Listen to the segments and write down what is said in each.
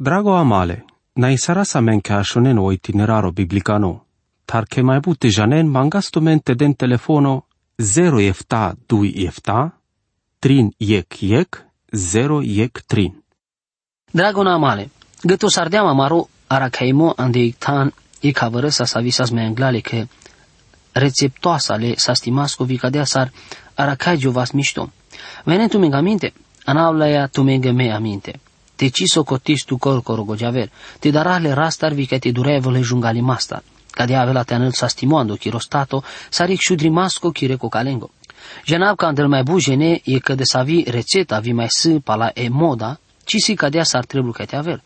Drago amale, na isara sa men ke ashonen o itineraro biblicano, tar ke mai bute janen mangasto mente den telefono 0 efta 2 efta, trin yek yek, 0 yek trin. Dragona amale, găto sardeam amaro aracaimo ande ictan i cavără sa savisas me anglale că receptoasa le sa stimasco vi cadea sar aracagio vas mișto. Vene tu menga minte, anaulaia tu menga me aminte. Te ciso cotis tu cor coro gojaver, te darà le rastar vi che ti durevole giungali mastar. Cadea avela te anel sa stimoando chirostato, saric șudrimasco chireco calengo. Jenab ca andel mai bujene e că de savi receta vi mai s pala e moda, ci si cadea sar trebul că te aver.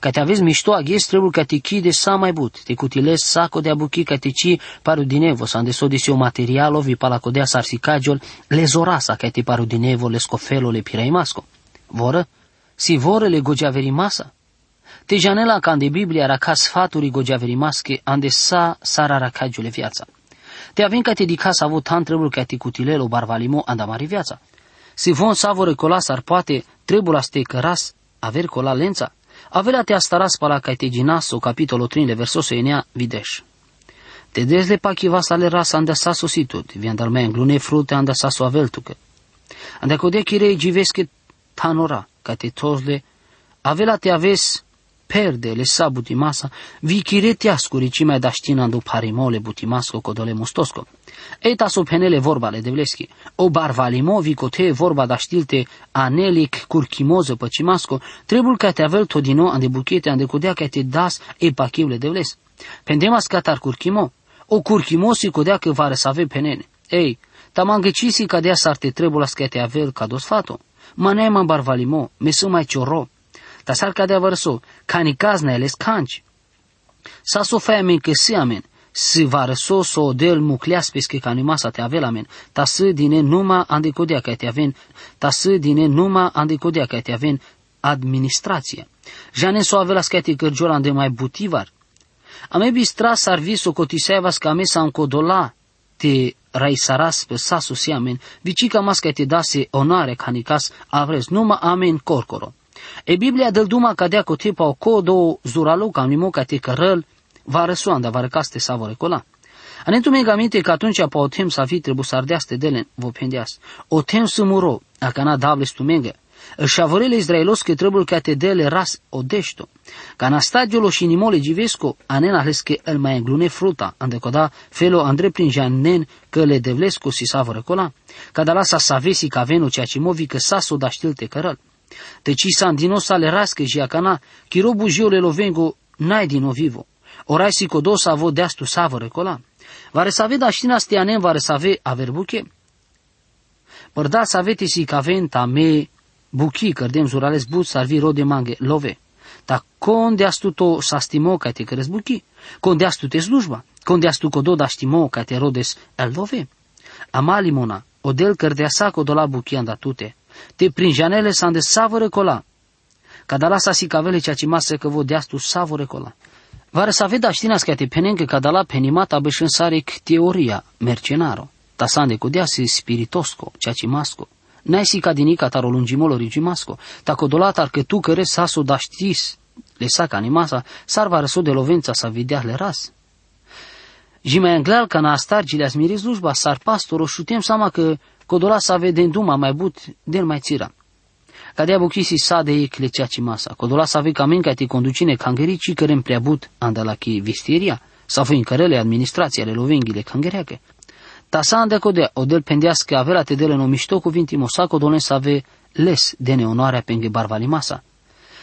Ca te aveți mișto aghes trebuie ca te chi de sa mai but, te cutiles saco de abuchi ca te ci paru dinevo, sa ande sodisio materialo vi pala codea sarsicagiol, le zorasa ca te paru dinevo le scofelo le piraimasco. Voră? Si voră le gogeaveri masa? Te janela ca ande Biblia raca sfaturi gogeaveri masche, ande sa sara racagiule viața. Te avem ca te dica să avut tan trebuie ca te cutilelo barvalimo andamari viața. Si von savore colas ar poate trebuie să te căras aver cola lența. Avela te astaras pala ca te ginaso, capitolo 3, le versoso enea videș. Te desle pa chiva sale rasa anda saso situd, vi andal me glune frute anda saso aveltucă. Anda codea chirei givesche tanora, ca te tozle, avela te aves perde le sa butimasa, vi chirete ascuri ci mai daștina andu parimole butimasco codole mustosco. Eita so penele vorba le devleschi, o barvalimo vi cote vorba da știlte anelic curchimoză păcimasco, trebuie ca te avel todino ande buchete ande codea ca te das e pachiule devles. Pendemas catar curchimo, o curchimo si codea că va răsave penene. Ei, tamangecisi cadea sarte trebuie să te avel ca dos fato. Manema barvalimo, mesu mai cioro, ta sar cadea vărso, cani cazna eles canci. Sa so femen că si amen, si varso so del mucleas pesche canimasa te avel amen, ta să dine numa ande codea ca te aven, ta să dine numa ande codea ca te aven administrație. Jane so avelas ca te cărgiola ande mai butivar. Ame bistra sarviso cotisevas ca me sa încodola te raisaras pe sasu si amen, vicica mas ca te dase onare canicas avres numa amen corcoro. E Biblia dăl duma ca dea cu tipa o codo zuralo cam nimo ca te cărăl va răsuanda, va răcaste savore cola. Anetu mega aminte că atunci pa o tem să fi trebu să ardeaste delen, vă pendeas. O tem să muro, a cana dables tu mega. Și avorele izraelos că trebuie ca te dele ras o deșto. Ca na stagiolo și nimole givesco, anen ales că el mai înglune fruta, ande coda felo andre prin janen că le devlesco si savore cola. Ca da lasa savesi ca venu ceea ce movi că saso da știlte cărăl. Deci san dino sale rasche și acana, chirobu jiole lo vengo nai dino vivo. Orai si codos avo deastu savore cola. Vare să ave daștina stianem, vare să ave aver buche. Părda să avete si caventa me buchi cărdem zurales but sarvi rode mange love. Ta conde astu to sa stimo ca te cărez buchi, conde astu te slujba, conde astu codo da stimo ca te rodes el love. Amali mona, odel cărdea sa codola buchi andatute, te prin janele s-an de savore cola. Cadala sa si cavele cea ci masă că vo deastu savore cola. Vare să avea știnas că te penenke cadala penimata bășân sarec teoria mercenaro. Ta san de codea si spiritosco, cea ci masco. N-ai si cadinica taro lungimolo rigimasco, ta codolatar că tu care saso da știs, le saca animasa, sar va răso de lovența sa vedea le ras. Și mai înglal ca na astargile asmiri slujba, sar pastoro, șutem sama că codola sa vede duma mai but del mai țira. Cadea buchisi sa de ei clecea ci masa, codola sa ve camin ca ti conducine cangerici care prea but anda la chi visteria, sa fu în cărele administrația le lovenghile cangereache. Ta sa ande codea, o del pendească avea te dele no mișto cuvinti mosa codone sa ve les de neonoarea penghe barvali masa.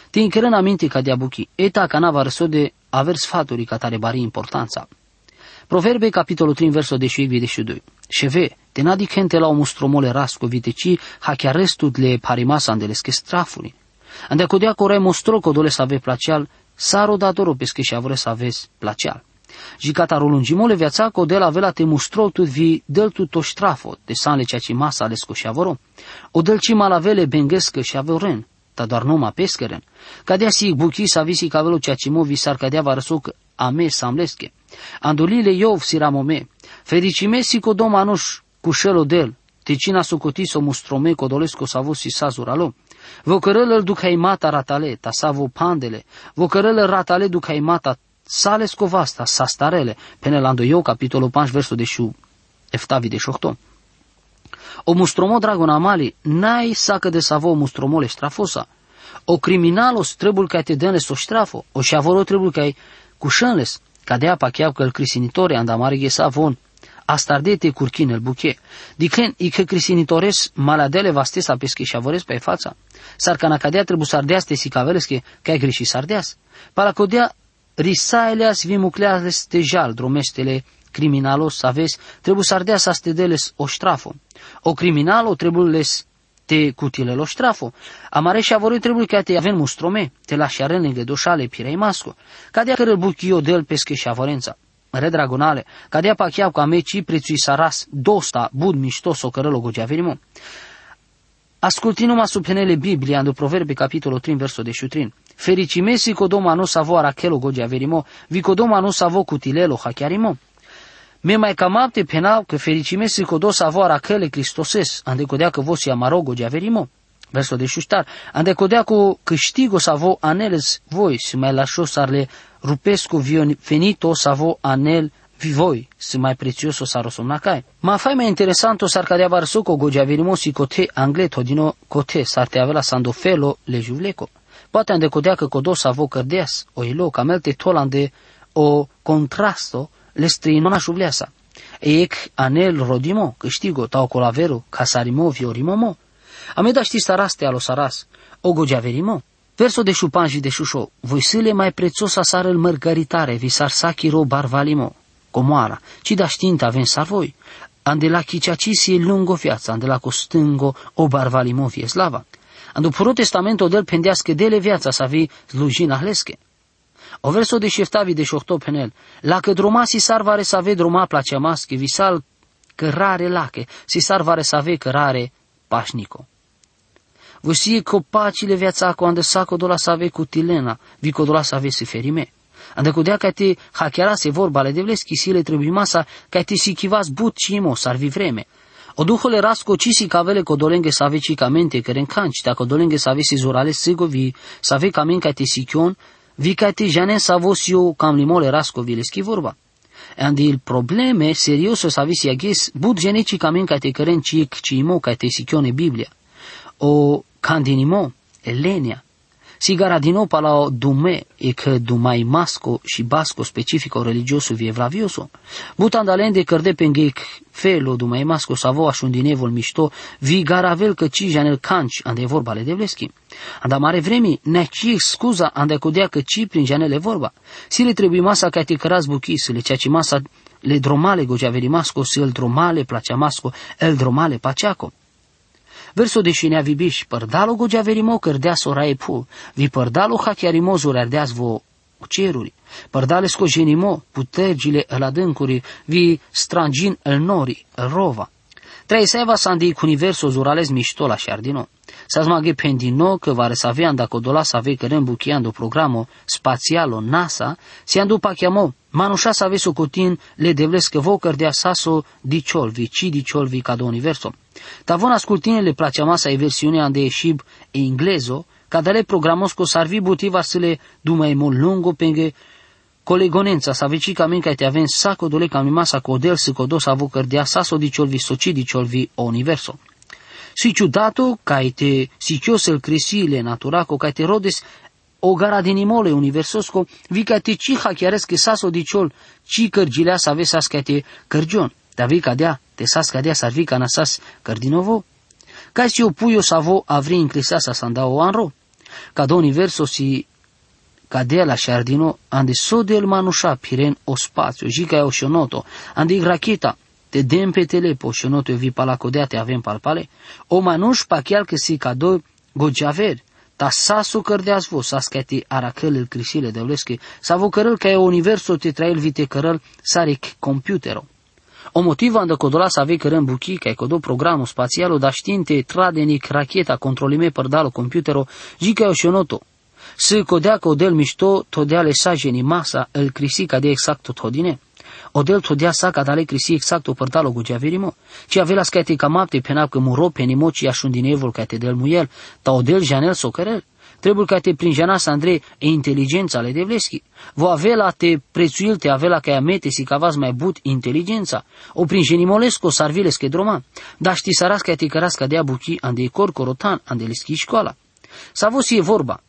Ti încărân aminte ca de abuchi, eta ca n-ava de aver sfaturi ca tare bari importanța. Proverbe capitolul 3 verso 21-22. Ševe, te nadi gente la omustromole rasco viteci hacia restud le parimasa andeles che strafuri. Ande codea core mostro codole să ave placial, saro datoro pesche și avore să aveți placial. Și catarul lungimole viața codela avela te mustro tu vi del tu to strafo, de sanle cea ci masa alesco și avoro. O del ci malavele bengescă și avoren, ta doar numa pescheren. Cadea si buchi să avisi cavelo cea ci movi sar cadea va răsuc ame samlesche. Andolile Iov si ramome, fericime si codomanuș cu șelo del, ticina sucoti so mustrome codolesco savu si sazuralo. Vocărălă ducai mata ratale, ta savo pandele, vocărălă ratale ducai mata sale scovasta, sa starele, penelando eu, capitolul 5, versul de șu, eftavi de șohto. O mustromo dragon amali, n-ai sacă de savo mustromole strafosa. O criminalos trebuie ca te dănles o strafo, o șavoro trebuie ca cușânles, ca de apa cheau că îl crisinitore andamare ghesa von, astardete curchin el buche. Diclen i că crisinitores maladele vaste sa pesche și avores pe fața. Sar ca cadea trebuie să ardeas te si cavelesche, ca ai greși sardeas. Para codea risaeleas vimucleas de jal dromeștele criminalos aveți, trebuie să ardea să stedeles o strafo. O criminalo trebuie les te cutile lo strafo. Amare și avori trebuie ca te avem mustrome, te lași arenele doșale pirei masco. Cadea că buchio del pesche și avorența. Redragonale, cadea pachiau ca meci prețui saras, dosta, bud mișto socărălo gogeaverimo. Ascultinum penele Biblia, în Proverbi, capitolul 3, versul de șutrin. Fericimesi codoma nu savo arachelo gogeaverimo, vi codoma nu savo cutilelo hachiarimo. Me mai camapte penal că fericimesi codo savo arachele Cristoses, ande codea că vos amaro gogeaverimo. Versul de șuștar. Ande codea cu câștigo savo aneles voi, si mai lașo sarle rupesco venito savo anel vivoi, si mai prezioso saro somnacai. Ma fai mai interesanto sar cadea varsuco gogeaverimo si cote angleto dino cote sarte avela sandofelo le juvleco. Poate ande codea că codo savo cărdeas, o ilo camelte tolande o contrasto le străinona șuvleasa. Ec anel rodimo, câștigo, tau colavero, casarimo, viorimo, Ameda ști saraste alo saras, o gogeaverimo. Verso de șupan și de șușo, voi sâle mai prețos asar el mărgăritare, visar sachiro barvalimo, comoara, ci da știintă avem sar voi. Ande la chiceaci e lungo viața, ande la costângo o barvalimo vie slava. Andu puro testamento del pendească dele viața să vi slujina hlesche. O verso de șeftavi de șohto penel, la că droma si sarvare să ave droma place masche, visal cărare lache, si sarvare să ave cărare pașnico. Văsie copacile viața cu ande saco dola să ave cu tilena, vico dola să ave si ferime. Ande cu dea ca te se vorba le devleschi sile trebuie masa ca te si chivas but și imo sarvi vreme. O duhole rasco cisi cavele codolenghe să ave cicamente care în canci, dacă codolenghe să ave si zurale sigovi, să ave camen ca te sichion, Vicati janen savosio cam limole rascovile ski vorba. Andi il probleme serioso savisi agis bud geneticamente cate caren cic cimo cate sichione Biblia. O candinimo, Elenia, Sigara din nou pala dume e că dumai masco și basco specifico religioso vie vlavioso. Butandalen de cărde pengheic felo dumai masco savo așundinevol mișto vi garavel că ci janel canci ande vorba le devleschi. Anda mare vremi ne ci scuza ande codea că ci prin janele vorba. Si le trebuie masa ca te căraz buchisele, ceea ce masa le dromale gojaveri masco, si el dromale placea masco, el dromale paceaco. Verso de šinja vi biš prdalo gođa verimo cărdea sorae pu, vi pardalo hachiarimo zurardeaz vo ceruri, pardale scojenimo putergile el adâncuri, vi strangin el nori, el rova. Trei seva sandi cu universo zurales mișto la șardino. Sa smaghe pendino că va resavean dacă dola să ave cărem buchiando programo spațialo NASA, si andu pa chiamo, manușa să ave cotin le devles că vo cărdea saso diciolvi, ci diciolvi ca do universo. Tavon ascultine place masa e versiunea de eșib e inglezo, cadale programos co sarvi butiva să le dumai mult lungo penge colegonența sa veci ca min ca te aven saco dole ca mi masa codel să codo sa vo cărdea saso diciolvi soci diciolvi o universo. Si ciudato ca te si el crisile naturaco ca te rodes o gara din imole universosco vi ca te ci hachiares saso diciol ci cărgilea sa vesas ca te cărgion. Da vi cadea te sas cadea sarvi ca nasas cardinovo? Ca si o puio savo avri inclisasa sandao anro? Ca do universo si cadea la șardino, ande so del manusha piren o spațiu, jica e oșonoto, ande racheta, te dem pe telepo, oșonoto vi palacodea te avem palpale, o manuș pachial că si cado gojaver, ta sasu cărdeas vo, sas ca te aracăl el crisile de ulesche, sa vo cărăl ca e universo te trael vite cărăl sare computero. O motiva anda codola să ave cărăm buchi, ca codo programul spațialo, da știinte tradenic racheta controlime părdalo computero, jica o șonoto. Să codea codel mișto, todea le sajeni masa, el crisica de exact tot hodine. Odel todia sa ca dale crisi exact o părtalo gu giaverimo. Ci avela scate camapte penap că muro penimo ci așundinevul ca te del muiel, ta odel janel socarel. Trebuie ca te prinjanas Andrei e inteligența le devleschi. Vo avela te prețuil te avela ca mete si cavaz mai but inteligența. O prinjenimolesco sarviles che droma. Da ști saras ca te căras ca dea buchi ande cor corotan ande leschi școala. Sa vos e vorba.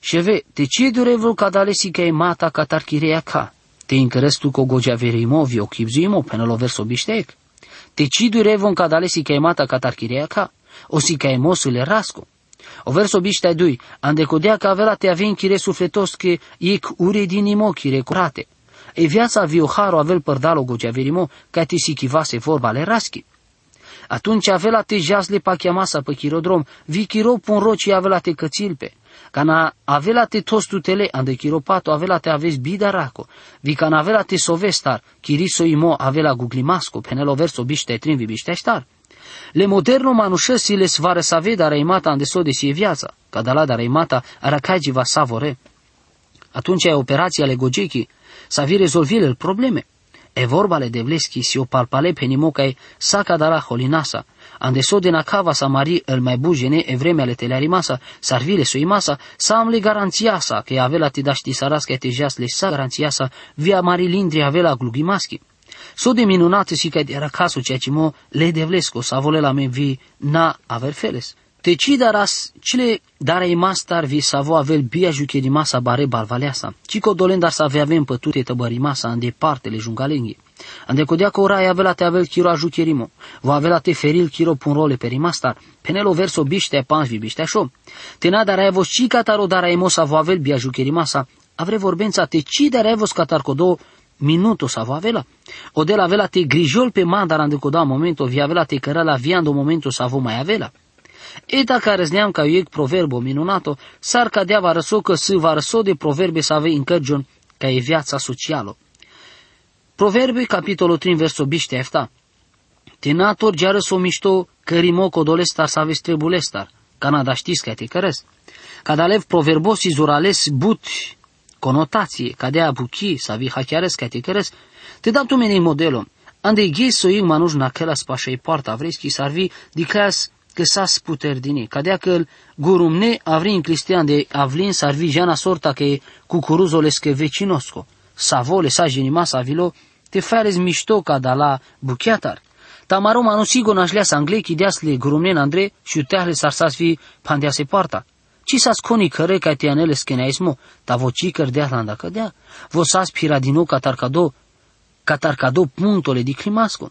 Șeve, te ce durevul ca dalesi ca e mata ca tarchirea ca. Te încărăstu cu gogea verimo, vi ochipzuimo, până lo verso biștec. Te ci durevon ca dalesi ca e mata ca tarchirea ca. O si ca e mosule rasco. O verso biștea dui, ande codea ca avea te avea chire sufletos că ic ure din imo chire curate. E viața vioharo avel părdalo gogea verimo, ca te si chivase vorba le raschi. Atunci avea la te jasle pa chiamasa pe chirodrom, vi chiro pun roci avea la te cățilpe. Cana avea te tostutele, ande chiropato avea te aveți bida raco, vi can avea te sovestar, chiriso imo avea guglimasco, penelo verso biște trin vi biște star. Le moderno manușăsi le svare să veda reimata ande so de sie viața, ca da la da reimata aracagi va savore. Atunci e operația le gogechi, să vi rezolvile il probleme. E vorba le devleschi si o palpale pe nimocai saca da la holinasa, ande so de nakava sa mari el mai bujene e vremea le telearimasa, sarvile sui masa, sa am le garanția sa, că avea ti daști sarasca te jas le sa garanția sa, via mari lindri avea glugimaschi. So de minunate si că era casul ceea ce mo le devlesco sa vole la me vi na aver feles. Te ci daras cile darei mastar vi sa vo avel bia juche di masa bare barvaleasa. Ci co dolen dar sa ave avem pătute tăbări masa în departe le jungalenghi. Ande codea că orai avela te avel chiro ajucherimo. Va avela te feril chiro pun role per rimastar. Penelo verso biște panj vi biște așa. Te na dar vos ci cataro dar mo sa vo avel bia jucheri masa. Avre vorbența te ci dar vos catar codo minuto sa vo avela. O de la avela te grijol pe mandar ande coda momento vi avela te căra la viando momento sa vo mai avela. Eta care zneam ca iec proverbo minunato, sar cadea va răso că să va răso de proverbe să avei încărgion ca e viața socială. Proverbe, capitolul 3, verso biște efta. Tenator geară s-o mișto cărimo codolestar să aveți trebulestar, ca nada știți că te căresc. Cadalev proverbos și zurales but conotație, cadea buchi, să avi hachiares că te căresc. Te dau tu menei modelul. Ande ghei so ing manuș naquela spașa poarta, vrei să sarvi, dicas că s-a sputerdini. Cadea că gurumne avri în cristian de avlin sarvi jana sorta că cucuruzole că vecinosco. Savole sa genima sa vilo, te fares mișto ca da la buchiatar. Tamaro manu sigo nașleas anglei chideas le gurumne Andre și șuteahle sarsas fi pandea se poarta. Ci sa sconi căre ca te anele skenaismo, ta voci cărdea landa cădea. Vosas piradino catarcado, catarcado puntole di climasco.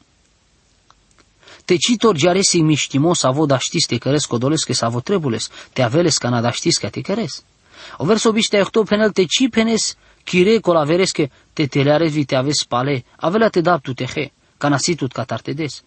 Tecitor giaresi miștimo sa vo da știs te căres codoles că sa vo trebules, te aveles ca na da știs că te căres. O verso biște ahto penel te ci penes kire colaveres că te teleares vi te aves spale, avela te dap tu te he, ca nasitut ca tartedes.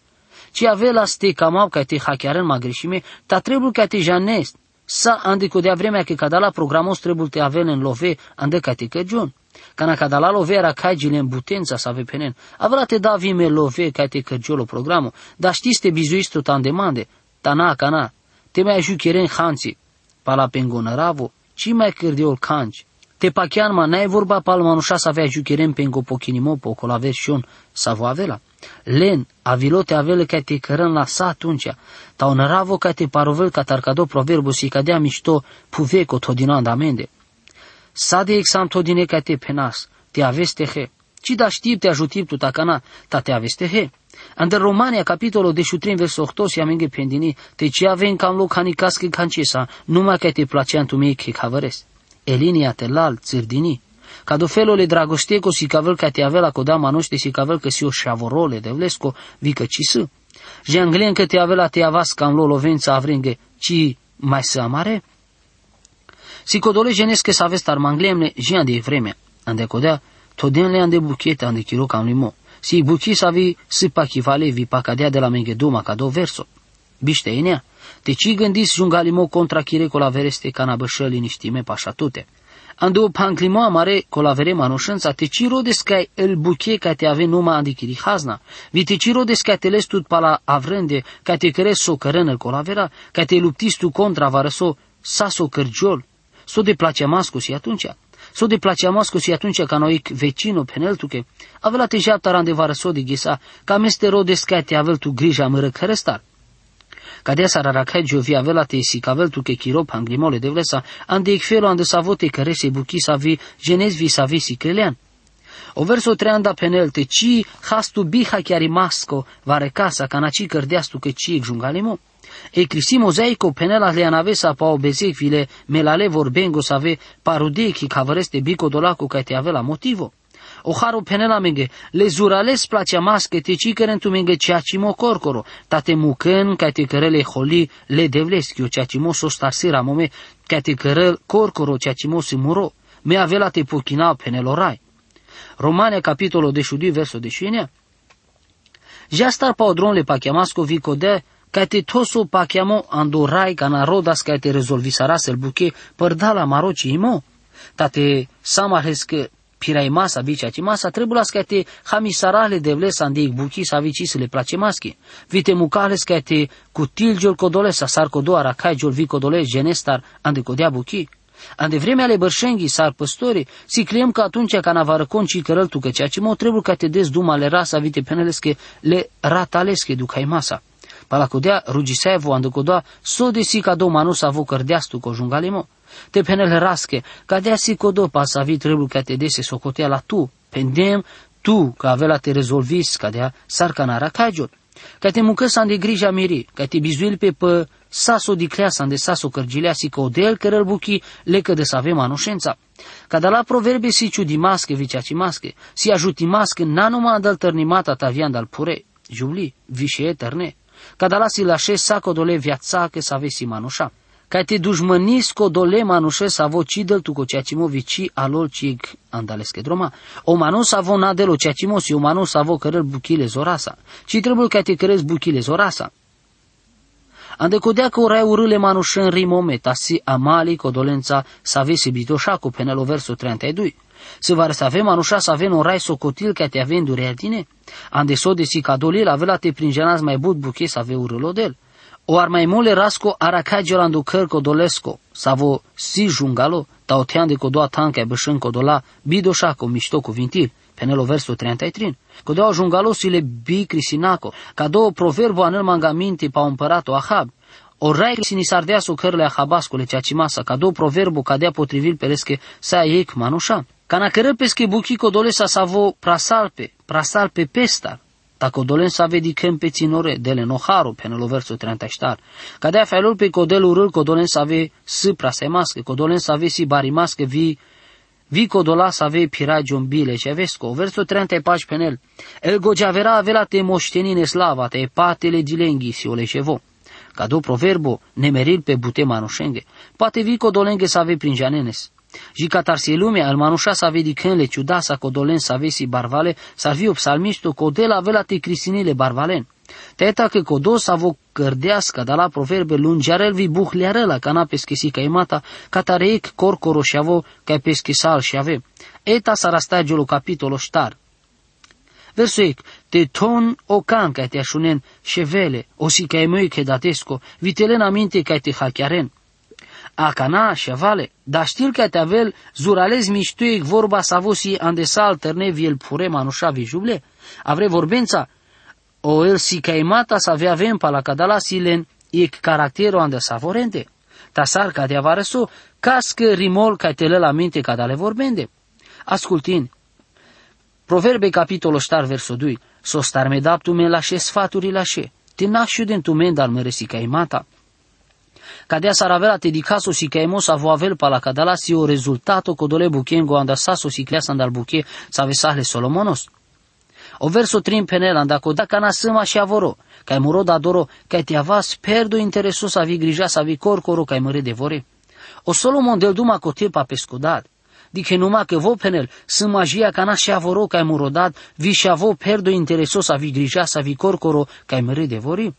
Ci avela ste camau ca te hackearen magreșime, ta trebuie ca te janest, sa ande cu de vremea că cadala programos trebuie te avel în love, ande ca te căgion. Cana cadala love era caigile în butența să ave penen. Avea te da vime love ca te căgiolo programul, dar știți te bizuistu ta demande, ta na cana, te mai jucheren hanții, pala pengonăravo, ci mai cârdeol canci. Te pachian ma n-ai vorba pal manușa să avea jucherem pe îngo pochinimo po la versiun să vă avela. Len, avilo te avele ca te cărăn la sa atunci, ta onăravo ca te parovel ca tarcado proverbu si cadea mișto puveco todino andamende. Sa de exam todine ca te penas, te aveste he. Ci da știp te ajutip tu tacana, ta te aveste he. Ande Romania, capitolul de șutrin verso 8, si amenge pendini, te ce avem cam loc hanicasche cancesa, numai că te placea tu mei che cavăresc elinia telal, țirdini. Ca do felul dragoste co si cavel ca te avea la coda manoște si cavel că si o șavorole de vlesco vică ci să. Janglen că te avea te avas cam lo lovența avrenge ci mai să amare? Si codole jenes că să aveți tarmanglemne jian de vreme. Ande codea, toden le ande buchete ande chiro cam limo. Si buchi să vi sipa chivale vi pacadea de la mengeduma ca do verso. Biște inea. Te ci gândis jungalimo contra chire la vereste canabășă liniștime pașatute. Ando panclimo amare colavere manoșânța, te ci rodescai el buche ca te ave numa andichiri hazna. Vi te ci rodescai te lestut pala avrende, ca te căres so cărănă colavera, ca te luptis tu contra varăso saso cărgiol. So de place mascu si atunci. So de placeamasco si atunci ca noi vecino peneltuke, avela te japta randevara so de gisa, ca meste rodes ca te avel tu grija mără cărestar. Cadea sararakai jovi avela te si cavel tu ke kiro panglimole de vlesa, ande ikfelo ande savote care se buki savi, genez vi savi si crelean. O verso treanda penel te ci hastu biha chiari masco vare casa canaci cărdeastu che ci giungalimo. E crisimo zeico penela le anavesa pa obezec vile melale vorbengo save parudechi cavareste bico dolaco ca te avela motivo. O haru penela menge, le zurales placea masche te ci tu menge ceacimo corcoro, tate mucân ca te cărele holi le devleschiu ceacimo so stasira mome, ca te cărel corcoro ceacimo si muro, me avela te puchina penelorai. Romane capitolo de șudi verso de șinea. Já star pa odronle pa chiamasco vico de ca te toso pa chiamo andorai ca narodas ca te rezolvisarás el buche părdala maroci imo. Tate samahes că pirai masa bici masa trebuie ca te hamisarale de vles andic buchi sa vici să le place maschi. Vite mucales ca te cutilgiul codole sa sar codoara cai jol vi codole genestar ande codea buchi. Ande vremea ale bărșenghi sar păstorii, si cliem că atunci ca navară conci cărăl tu că ceea ce mă trebuie ca te des duma le rasa vite penelesche le ratalesche ducai masa. Palacodea rugisevo anducodoa so de si ca do manus avu cărdeastu co jungalemo. Te penele rasche, ca dea si codo pasa vi trebuie ca te dese socotea la tu, pendem tu ca avea te rezolvis ca dea sarcanara cagiot. Ca te mucă să de grija miri, ca te bizuil pe pă saso di creasa de saso cărgilea si că odel cărăl buchi lecă de să avem anoșența. Ca de la proverbe si ciu di masche viciaci masche, si ajuti masche nanuma adal tărnimata tavian dal pure, juli, vișe eterne. Ca de la si lașe saco dole viața că să avesi manușa. Ca te dușmănis co dole manușe să avo cidăl tu co ceacimo vici alol cig andalesche droma. O manu să avo nadelo ceacimo si o manu să avo cărăl buchile zorasa. Ci trebuie ca te cărăți buchile zorasa. Ande codea că orai urâle manușen rimome, tasi amali codolența să avese bitoșacu penelo verso 32. Se va să avem manușa să avem un rai socotil ca te avem dureatine? Ande so de si cadolil avela te pringenați mai but buche să ave urâlodel. O ar mai mule rasco aracagiolandu căr codolesco, vo si jungalo, taotean de codoa tanca bășân codola, bidoșaco mișto cuvintil penelo verso 33. Codeau jungalo si le bi crisinaco, ca două proverbo anel mangaminti pa împăratul Ahab. O rai sini sardeaso cărle Ahabascule ceacimasa, ca două proverbo cadea potrivil peresche sa eic manușa. Ca na cără pesche buchi codole sa savo prasalpe, prasalpe pestar, ta codolen sa vedi pe ținore, dele noharo, penelo verso 34. Cadea felul pe codelul râl, codolen sa ave s prasemasche, codolen sa ave si barimasche, vi Vico dola să ave piragion bile ce vesco, verso 35 penel. El gogiavera avela te moștenine slava, te patele dilenghi si o leșevo. Ca do proverbo, nemeril pe bute manușenge. Poate vico dolenghe să ave prin janenes. Și catarsie lumea, el manușa să ave dicânle ciudasa codolen să ave si barvale, să vi psalmiștu codela avela te cristinile barvalen. Teta că codos avo cărdească, dar la proverbe lungearel vi buhlearela, ca na peschisi ca imata, catareic corcoro și avo, ca peschisal și ave. Eta sarastagiolo capitolo ștar. Verso ec, te ton o can ca te așunen șevele, o si ca emoi că datesco, vitelen minte ca te hachiaren. A cana și avale, dar știl că te avel zuralez miștuic vorba să avosi andesal terne viel pure manușa vi juble? Avre vorbența, o el si caimata sa avea vempa la cadala silen e caractero ande savorente. Tasar ca de avarăso, cască rimol ca te la minte ca dale vorbende. Ascultin, Proverbe capitolo star verso 2, so star me tu me lasce sfaturi lasce, te nasciuden tu men dal mere si caimata. Cadea s-ar avea te di caso si caimos avo avel pa la cadala si o rezultato codole buchengo anda saso si cleasa andal buche sa vesale Solomonos. O verso trim penela, dacă da cana sâma și avoro, cai muro da doro, cai te avas perdo interesos avi grija sa vi corcoro cai măre de vore. O Solomon del duma cotepa pescodat. Dice numai că vo penel, sâma jia cana și avoro cai murodat, vi și avo perdo interesos avi grija sa vi corcoro cai măre de vore.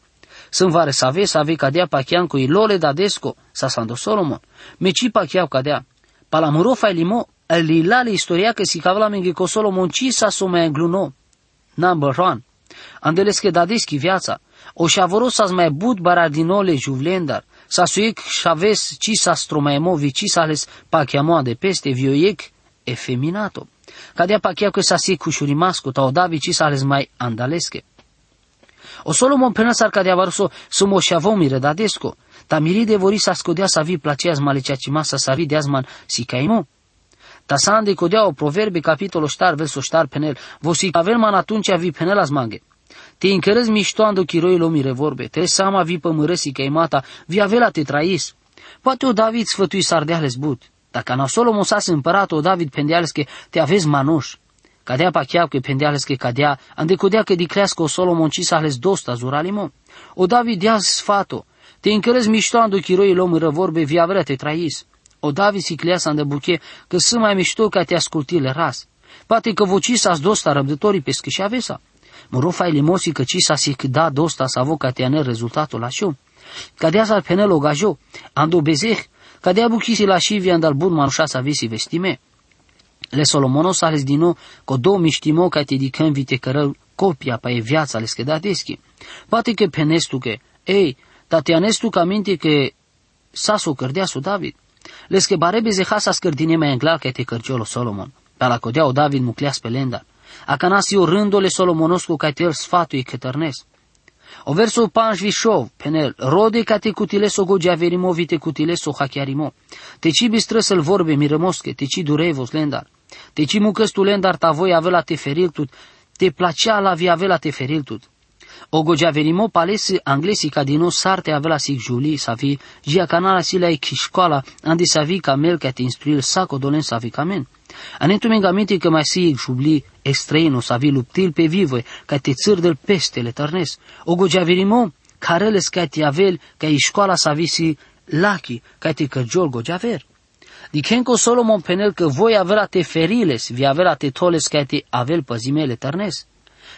Sunt vare să ave, să ave cadea pachian cu ilole da desco, sa sando Solomon. Meci pachiau cadea. Palamuro fai limo, el lilale istoria că si cavla menghe co Solomon ci sa so mai gluno number one. Andeles că dadeschi viața. O și să mai bud baradinole juvlendar. Sa suic șaves ci sa stromaemo vi ci sa les pachiamo de peste vioiec efeminato. Cadea pachea que sa si kushurimasku ta odavi ci sales mai andaleske. O Solomon pena sar cadea varso sumo shavomire dadesco, ta miride vori sa scodea sa vi placeas maleciacimasa sa ri deazman si caimo. Ta sande codea o proverbe capitolo star verso star penel, vosi avel man atunci vi penel as mange. Te încărăți miștoando chiroilo mire vorbe, te sama vi pămărăsi caimata, vi avela te trais. Poate o David sfătui sardeales but. Dacă na Solomon s-a împărat o David pendeales că te aveți manuș. Cadea pacheau că pendeales că cadea, ande codea că diclească o Solomon ci s-a ales dosta zuralimo. O David dea sfato, te încărăți miștoando chiroilo mire vorbe, vi avela te trais. O David si cleasa de buche că să mai mișto ca te ascultile ras. Poate că voci s-a dosta răbdătorii pe și avesa. Morofa limosi că ci sa si da dosta sa voca te ane rezultatul la șo. Cadea sa penelo gajo, ando bezeh, cadea buchisi la și vi andal bun manușa sa visi vestime. Le Solomono sa les dino co două miștimo ca te dicăm vite cărăl copia pa e viața le schedadeschi. Poate că penestu că, ei, te anestu ca minte că sa so cărdea su David. Les că barebe zeha sa scărdine mai englar ca te cărciolo Solomon. Pe la codea o David mucleas pe lenda. Acanasio rândole Solomonoscu ca te el sfatui cătărnes. O verso panj vișov, penel, rode ca te cutileso go giaverimo vite cutileso hachiarimo. Te ci bistrăsăl vorbe mirămosche, te ci durevos lendar. Te ci mucăstu lendar ta voi avea te feriltut, te placea la vi avea te feriltut. O go giaverimo palesi anglesi ca dino sarte avea sig juli sa vi, gia canala si la e școala, andi sa vi ca mel ca te instruil saco dolen sa vi camen. Anentumengamente că mai si jubli estreino sa vi luptil pe vivoi, ca te țăr del peste le tărnes. O go giaverimo, careles ca te avel, ca e școala sa vi si lachi, ca te cărgiol go giaver. Dichenco Solomon penel că voi avea te feriles, vi avea te toles ca te avel păzimele tărnes.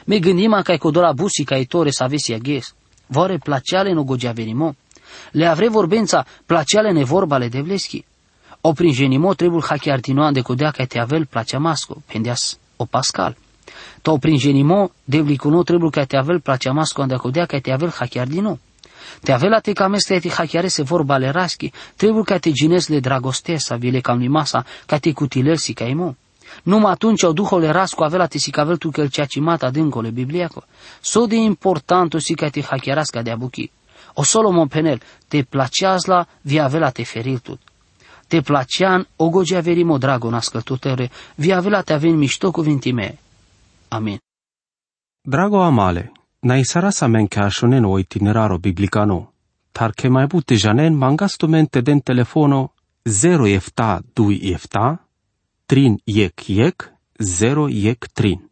Me gândim ca codora busi ca tore să avesi aghes. Vore placeale no gogiaverimo. Le avre vorbența placeale ne vorbale de vleschi. O prinjenimo trebuie hachiar tinoan de codea ca te avel placea masco, pendeas o pascal. To o prinjenimo devlicuno trebuie ca te avel placea masco ande codea ca te avel hachiar dino. Te avela te cames te hachiare se vorbale raschi, trebuie ca te gines le dragostesa, vile cam limasa, ca te cutilesi ca imo. Numai atunci o duhole rasco avea te sicavel tu cel cea cimata dincolo bibliaco. So de important o si ca te hachiarasca de abuchi. O Solomon penel, te placeazla vi avea te feriltut. Te placean o gogea verimo drago nascătutere, vi avea te avem mișto cuvintime. Amin. Drago amale, na isara sa men ca shonen o itineraro biblicano, tar che mai bute janen mangasto mente den telefono 0 efta 2 efta, trin yek yek, zero yek trin.